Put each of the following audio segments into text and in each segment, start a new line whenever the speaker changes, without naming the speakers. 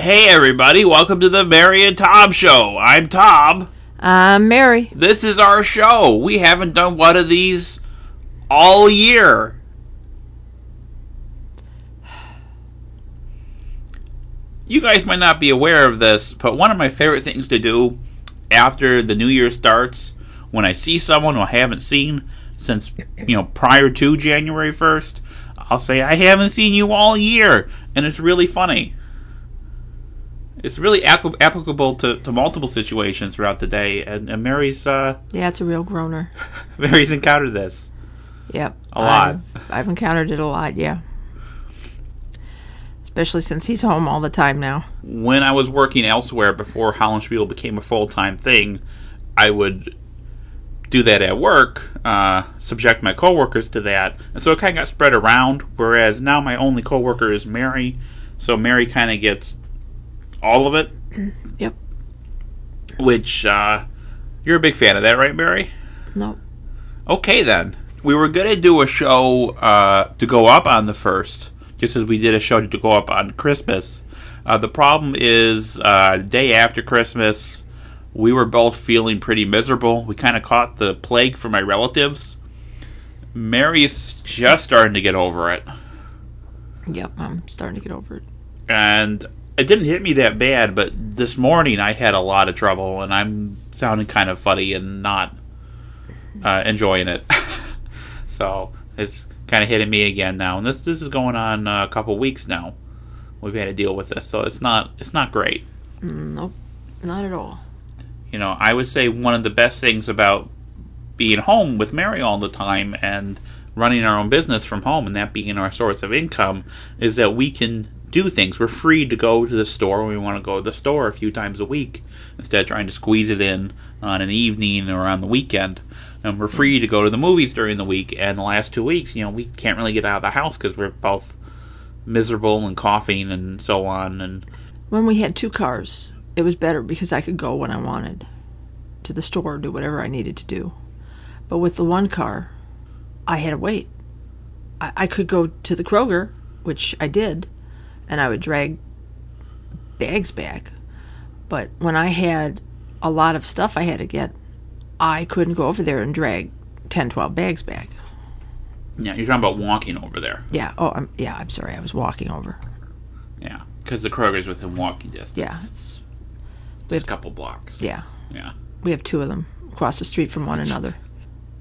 Hey everybody, welcome to the Mary and Tom Show. I'm Tom.
I'm Mary.
This is our show. We haven't done one of these all year. You guys might not be aware of this, but one of my favorite things to do after the new year starts, when I see someone who I haven't seen since, you know, prior to January 1st, I'll say, I haven't seen you all year. And it's really funny. It's really applic- applicable to, to multiple situations throughout the day. And, and Mary's, uh,
Yeah, it's a real groaner.
Mary's encountered this.
Yep.
A lot.
I've, I've encountered it a lot, yeah. Especially since he's home all the time now.
when I was working elsewhere before Hollandspiel became a full time thing, I would do that at work, uh, subject my coworkers to that, and so it kind of got spread around. Whereas now my only coworker is Mary, so Mary kind of gets all of it.
Yep.
Which uh, you're a big fan of that, right, Mary?
Nope.
Okay, then. We were to do a show uh, to go up on the first, just as we did a show to go up on Christmas. Uh, the problem is, uh, day after Christmas, we were both feeling pretty miserable. We kind of caught the plague from my relatives. Mary's just starting to get over it.
Yep, I'm starting to get over it.
And it didn't hit me that bad, but this morning I had a lot of trouble, and I'm sounding kind of funny and not uh, enjoying it. so it's kind of hitting me again now, and this this is going on uh, a couple weeks now. We've had to deal with this, so it's not it's not great.
Nope. Not at all.
You know, I would say one of the best things about being home with Mary all the time and running our own business from home and that being our source of income is that we can do things. We're free to go to the store when we want to go to the store a few times a week instead of trying to squeeze it in on an evening or on the weekend. And we're free to go to the movies during the week. And the last two weeks, you know, we can't really get out of the house because we're both miserable and coughing and so on. And
When we had two cars, it was better because I could go when I wanted to the store, do whatever I needed to do. But with the one car, I had to wait. I, I could go to the Kroger, which I did, and I would drag bags back. But when I had a lot of stuff I had to get, I couldn't go over there and drag 10, 12 bags back.
yeah, you're talking about walking over there.
Yeah. Oh, I'm, yeah. I'm sorry. I was walking over.
Yeah, because the Kroger's within walking distance.
Yeah. It's,
just a couple blocks.
yeah.
yeah.
We have two of them across the street from one another,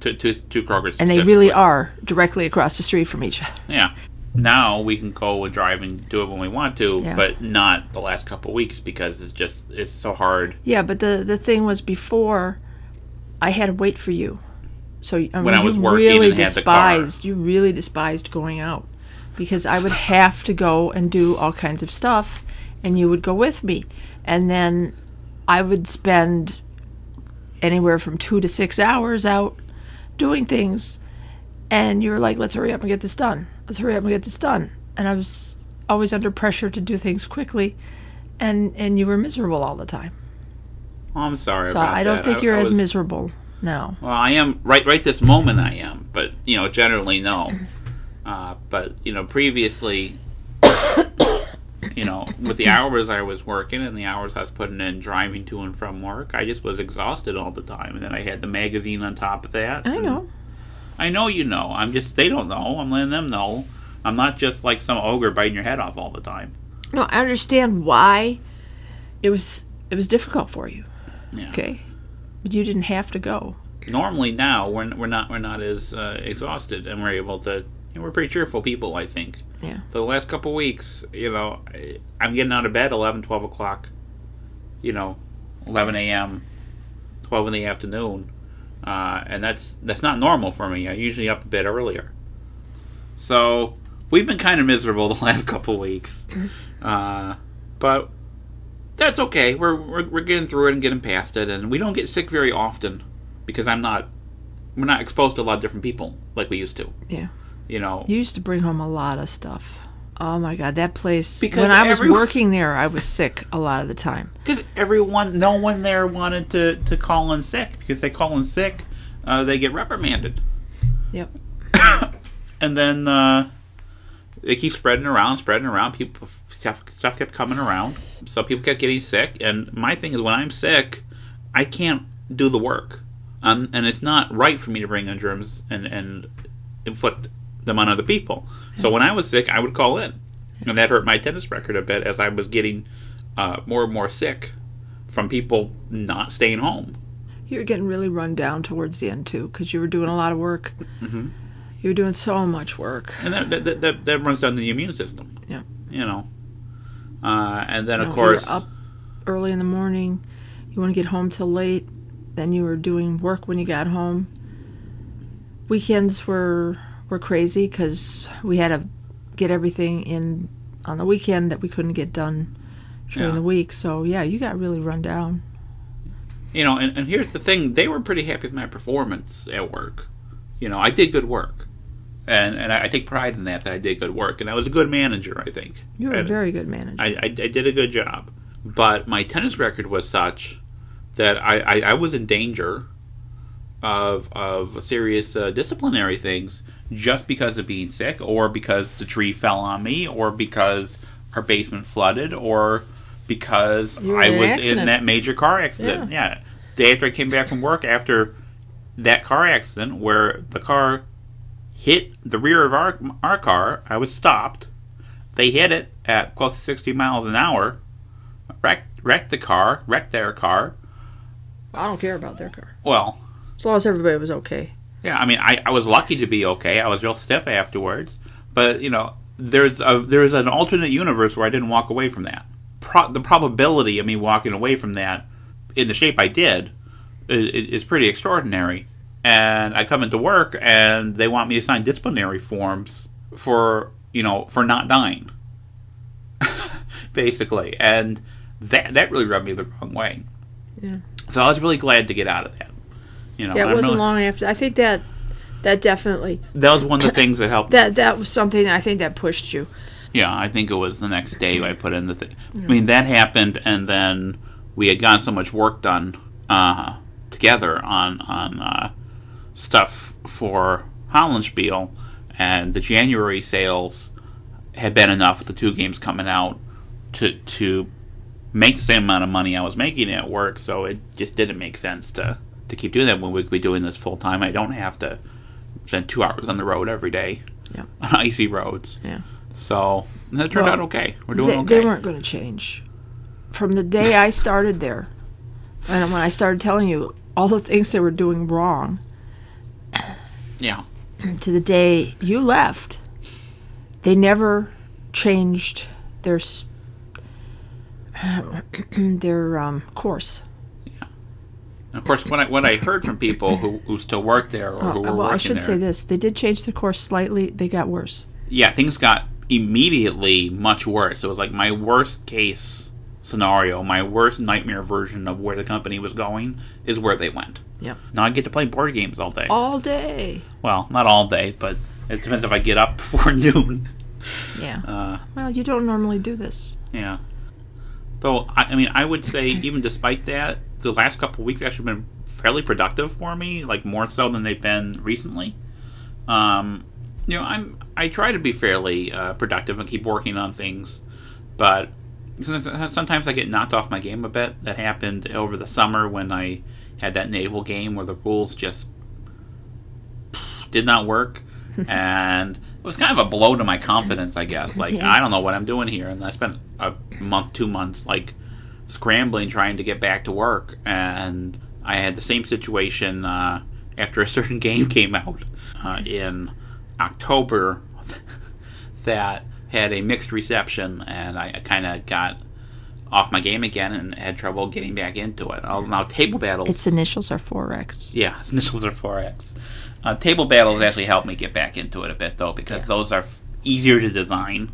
Two, two, two Kroger's.
and they really are directly across the street from each other.
Yeah. Now we can go and drive and do it when we want to,
Yeah.
but not the last couple of weeks because it's just it's so hard.
Yeah, but the the thing was before, I had to wait for you. So I mean,
When I was
you
working
really
and had the car.
despised. You really despised going out because I would have to go and do all kinds of stuff, and you would go with me, and then I would spend anywhere from two to six hours out doing things, and you were like, "Let's hurry up and get this done. Let's hurry up and get this done." And I was always under pressure to do things quickly, and and you were miserable all the time.
Oh, I'm sorry
So I don't
that.
think
I-
you're
I
as miserable now.
Well, I am right right this moment. I am, but you know, generally no. Uh, but you know, previously, you know, with the hours I was working and the hours I was putting in driving to and from work, I just was exhausted all the time. And then I had the magazine on top of that.
I know.
I know you know. I'm just they don't know. I'm letting them know. I'm not just like some ogre biting your head off all the time.
No, I understand why it was it was difficult for you.
Yeah.
Okay, but you didn't have to go.
Normally now we're we're not we're not as uh, exhausted and we're able to. You know, we're pretty cheerful people, I think.
Yeah.
For the last couple weeks, you know, I'm getting out of bed 11, 12 o'clock. You know, 11 a.m., 12 in the afternoon, uh, and that's that's not normal for me. I'm usually up a bit earlier. So we've been kind of miserable the last couple weeks, uh, but that's okay. We're, we're we're getting through it and getting past it, and we don't get sick very often because I'm not we're not exposed to a lot of different people like we used to.
Yeah.
You know,
You used to bring home a lot of stuff. Oh my God, that place.
Because
when I was
everyone-
working there, I was sick a lot of the time.
Because everyone, no one there wanted to, to call in sick. Because they call in sick, uh, they get reprimanded.
Yep.
And then uh, they keep spreading around, spreading around. People stuff, stuff kept coming around. So people kept getting sick, and my thing is when I'm sick, I can't do the work, um, and it's not right for me to bring in germs and and inflict them on other people. So when I was sick, I would call in, and that hurt my tennis record a bit as I was getting uh, more and more sick from people not staying home.
You were getting really run down towards the end too, because you were doing a lot of work. Mm-hmm. You were doing so much work.
and that that, that, that runs down the immune system.
Yeah.
You know, uh, and then
You
of
know, were
course,
up early in the morning. You want to get home till late. Then you were doing work when you got home. Weekends were were crazy because we had to get everything in on the weekend that we couldn't get done during
Yeah.
the week. So yeah, you got really run down.
you know, and, and here's the thing: they were pretty happy with my performance at work. You know, I did good work, and and I, I take pride in that that I did good work, and I was a good manager. I think
You were a very good manager.
I, I, I did a good job, but my tennis record was such that I, I, I was in danger of of serious uh, disciplinary things just because of being sick, or because the tree fell on me, or because our basement flooded, or because I was in that major car accident. Yeah. Day after I came back from work after that car accident where the car hit the rear of our our car, I was stopped. They hit it at close to 60 miles an hour, wrecked, wrecked the car, wrecked their car.
I don't care about their car
Well,
as long as everybody was okay.
Yeah, I mean, I, I was lucky to be okay. I was real stiff afterwards, but you know, there's a there's an alternate universe where I didn't walk away from that. Pro- the probability of me walking away from that in the shape I did is, is pretty extraordinary. And I come into work and they want me to sign disciplinary forms for you know for not dying, basically, and that that really rubbed me the wrong way.
Yeah.
So I was really glad to get out of that. You know,
Yeah, it
I'm
wasn't
really-
long after. I think that that definitely
that was one of the things that helped.
that that was something I think that pushed you.
Yeah, I think it was the next day I put in the thing. I mean, that happened, and then we had gotten so much work done uh, together on on uh, stuff for Hollandspiel, and the January sales had been enough with the two games coming out to to make the same amount of money I was making at work. So it just didn't make sense to to keep doing that when we could be doing this full time. I don't have to spend two hours on the road every day
Yeah.
on icy roads.
Yeah.
So that turned
Well,
out okay. We're doing
they,
okay.
they weren't going to change. From the day I started there, and when I started telling you all the things they were doing wrong,
yeah,
to the day you left, they never changed their their um, course.
And of course, what I what I heard from people who, who still work there or who
Uh,
were
well,
working
I should
there,
say this: they did change the course slightly. They got worse.
yeah, things got immediately much worse. It was like my worst case scenario, my worst nightmare version of where the company was going is where they went.
Yeah.
Now I get to play board games all day.
All day.
Well, not all day, but it depends if I get up before noon.
Yeah.
Uh,
Well, you don't normally do this.
Yeah. Though I, I mean, I would say even despite that, the last couple of weeks actually been fairly productive for me, like more so than they've been recently. Um, you know, I'm I try to be fairly uh, productive and keep working on things, but sometimes sometimes I get knocked off my game a bit. That happened over the summer when I had that naval game where the rules just did not work, and it was kind of a blow to my confidence, I guess. Like
Yeah.
I don't know what I'm doing here, and I spent a month, two months, like scrambling trying to get back to work, and I had the same situation uh, after a certain game came out uh, in October that had a mixed reception, and I, kind of got off my game again and had trouble getting back into it. Oh, now table battles.
Its initials are 4X.
Yeah, its initials are 4X. Uh, table battles actually helped me get back into it a bit, though, because
Yeah.
those are easier to design,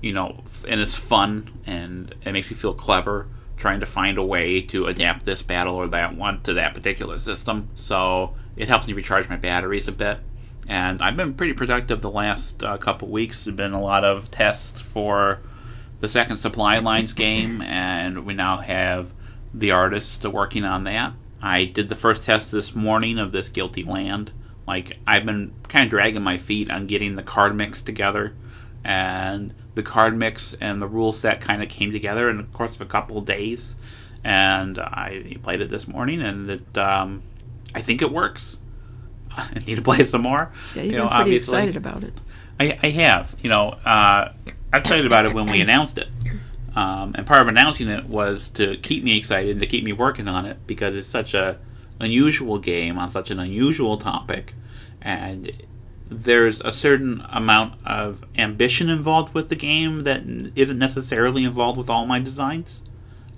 you know, and it's fun, and it makes me feel clever trying to find a way to adapt this battle or that one to that particular system. So it helps me recharge my batteries a bit. And I've been pretty productive the last uh, couple weeks. There's been a lot of tests for the second supply lines game, and we now have the artists working on that. I did the first test this morning of this Guilty Land. Like, I've been kind of dragging my feet on getting the card mix together, and the card mix and the rule set kind of came together in the course of a couple of days. And I played it this morning, and it um, I think it works. I need to play some more.
Yeah, you've
You know,
been pretty
obviously-
excited about it.
I, I have. You know, uh, I excited about it when we announced it. Um, and part of announcing it was to keep me excited and to keep me working on it because it's such a unusual game on such an unusual topic, and there's a certain amount of ambition involved with the game that isn't necessarily involved with all my designs.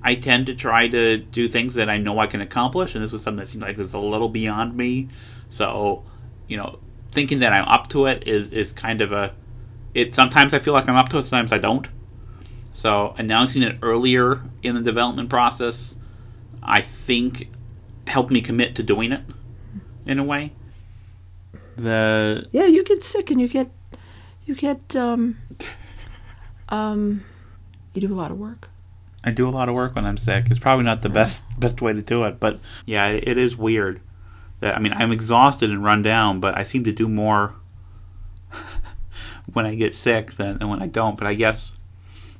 I tend to try to do things that I know I can accomplish, and this was something that seemed like it was a little beyond me. So, you know, thinking that I'm up to it is is kind of a. It sometimes I feel like I'm up to it, sometimes I don't. So announcing it earlier in the development process, I think, helped me commit to doing it, in a way. The
Yeah, you get sick and you get you get um um you do a lot of work.
I do a lot of work when I'm sick. It's probably not the best best way to do it, but yeah, it is weird. That I mean, I'm exhausted and run down, but I seem to do more when I get sick than, than when I don't. But I guess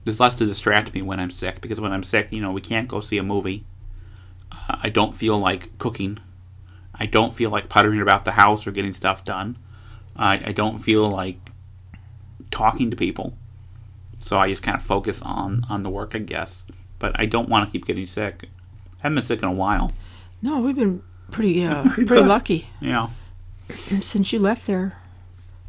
there's less to distract me when I'm sick because when I'm sick, you know, we can't go see a movie. Uh, I don't feel like cooking. I don't feel like puttering about the house or getting stuff done. I, I don't feel like talking to people. So I just kind of focus on on the work, I guess. But I don't want to keep getting sick. I haven't been sick in a while.
No, we've been pretty uh, pretty lucky
Yeah,
since you left there.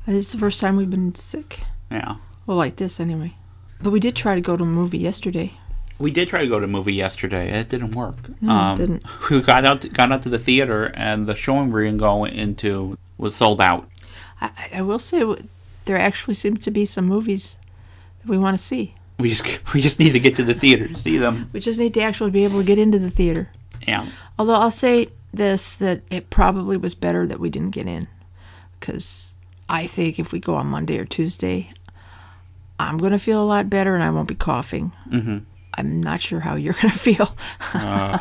This is the first time we've been sick.
yeah.
Well, like this anyway. But we did try to go to a movie yesterday.
We did try to go to a movie yesterday. It didn't work.
No, it didn't.
We got out got out to the theater, and the showing we were going to go into was sold out.
I, I- will say there actually seems to be some movies that we want to see.
We just we just need to get to the theater to see them.
We just need to actually be able to get into the theater.
Yeah,
Although I'll say this that it probably was better that we didn't get in because I think if we go on Monday or Tuesday, I'm going to feel a lot better and I won't be coughing. Mm-hmm. I'm not sure how you're going to feel.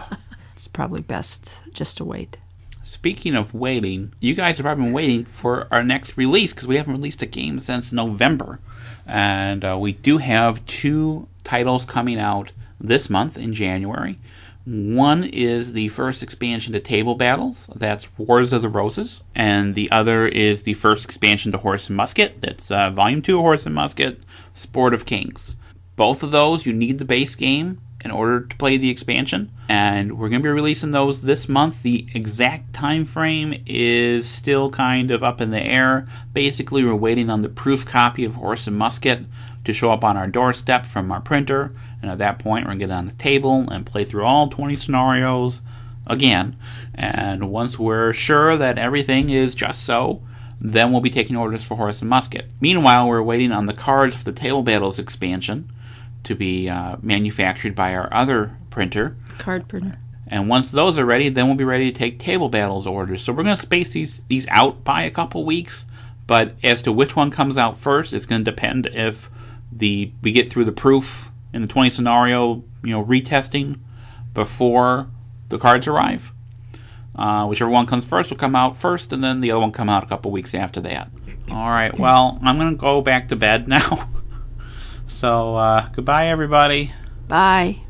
it's probably best just to wait.
Speaking of waiting, you guys have probably been waiting for our next release because we haven't released a game since November. And uh, we do have two titles coming out this month in January. One is the first expansion to Table Battles, that's Wars of the Roses. And the other is the first expansion to Horse and Musket, that's uh, Volume 2 of Horse and Musket, Sport of Kings. Both of those, you need the base game in order to play the expansion. And we're going to be releasing those this month. The exact time frame is still kind of up in the air. Basically we're waiting on the proof copy of horse and musket to show up on our doorstep from our printer. And at that point we're going to get on the table and play through all 20 scenarios again. And once we're sure that everything is just so then we'll be taking orders for horse and musket. Meanwhile we're waiting on the cards for the table battles expansion to be uh, manufactured by our other printer.
Card printer.
And once those are ready, then we'll be ready to take table battles orders. So we're going to space these these out by a couple weeks. But as to which one comes out first, it's going to depend if the we get through the proof in the 20 scenario, you know, retesting before the cards arrive. Uh, whichever one comes first will come out first, and then the other one come out a couple weeks after that. All right. Well, I'm going to go back to bed now. so uh, goodbye, everybody.
Bye.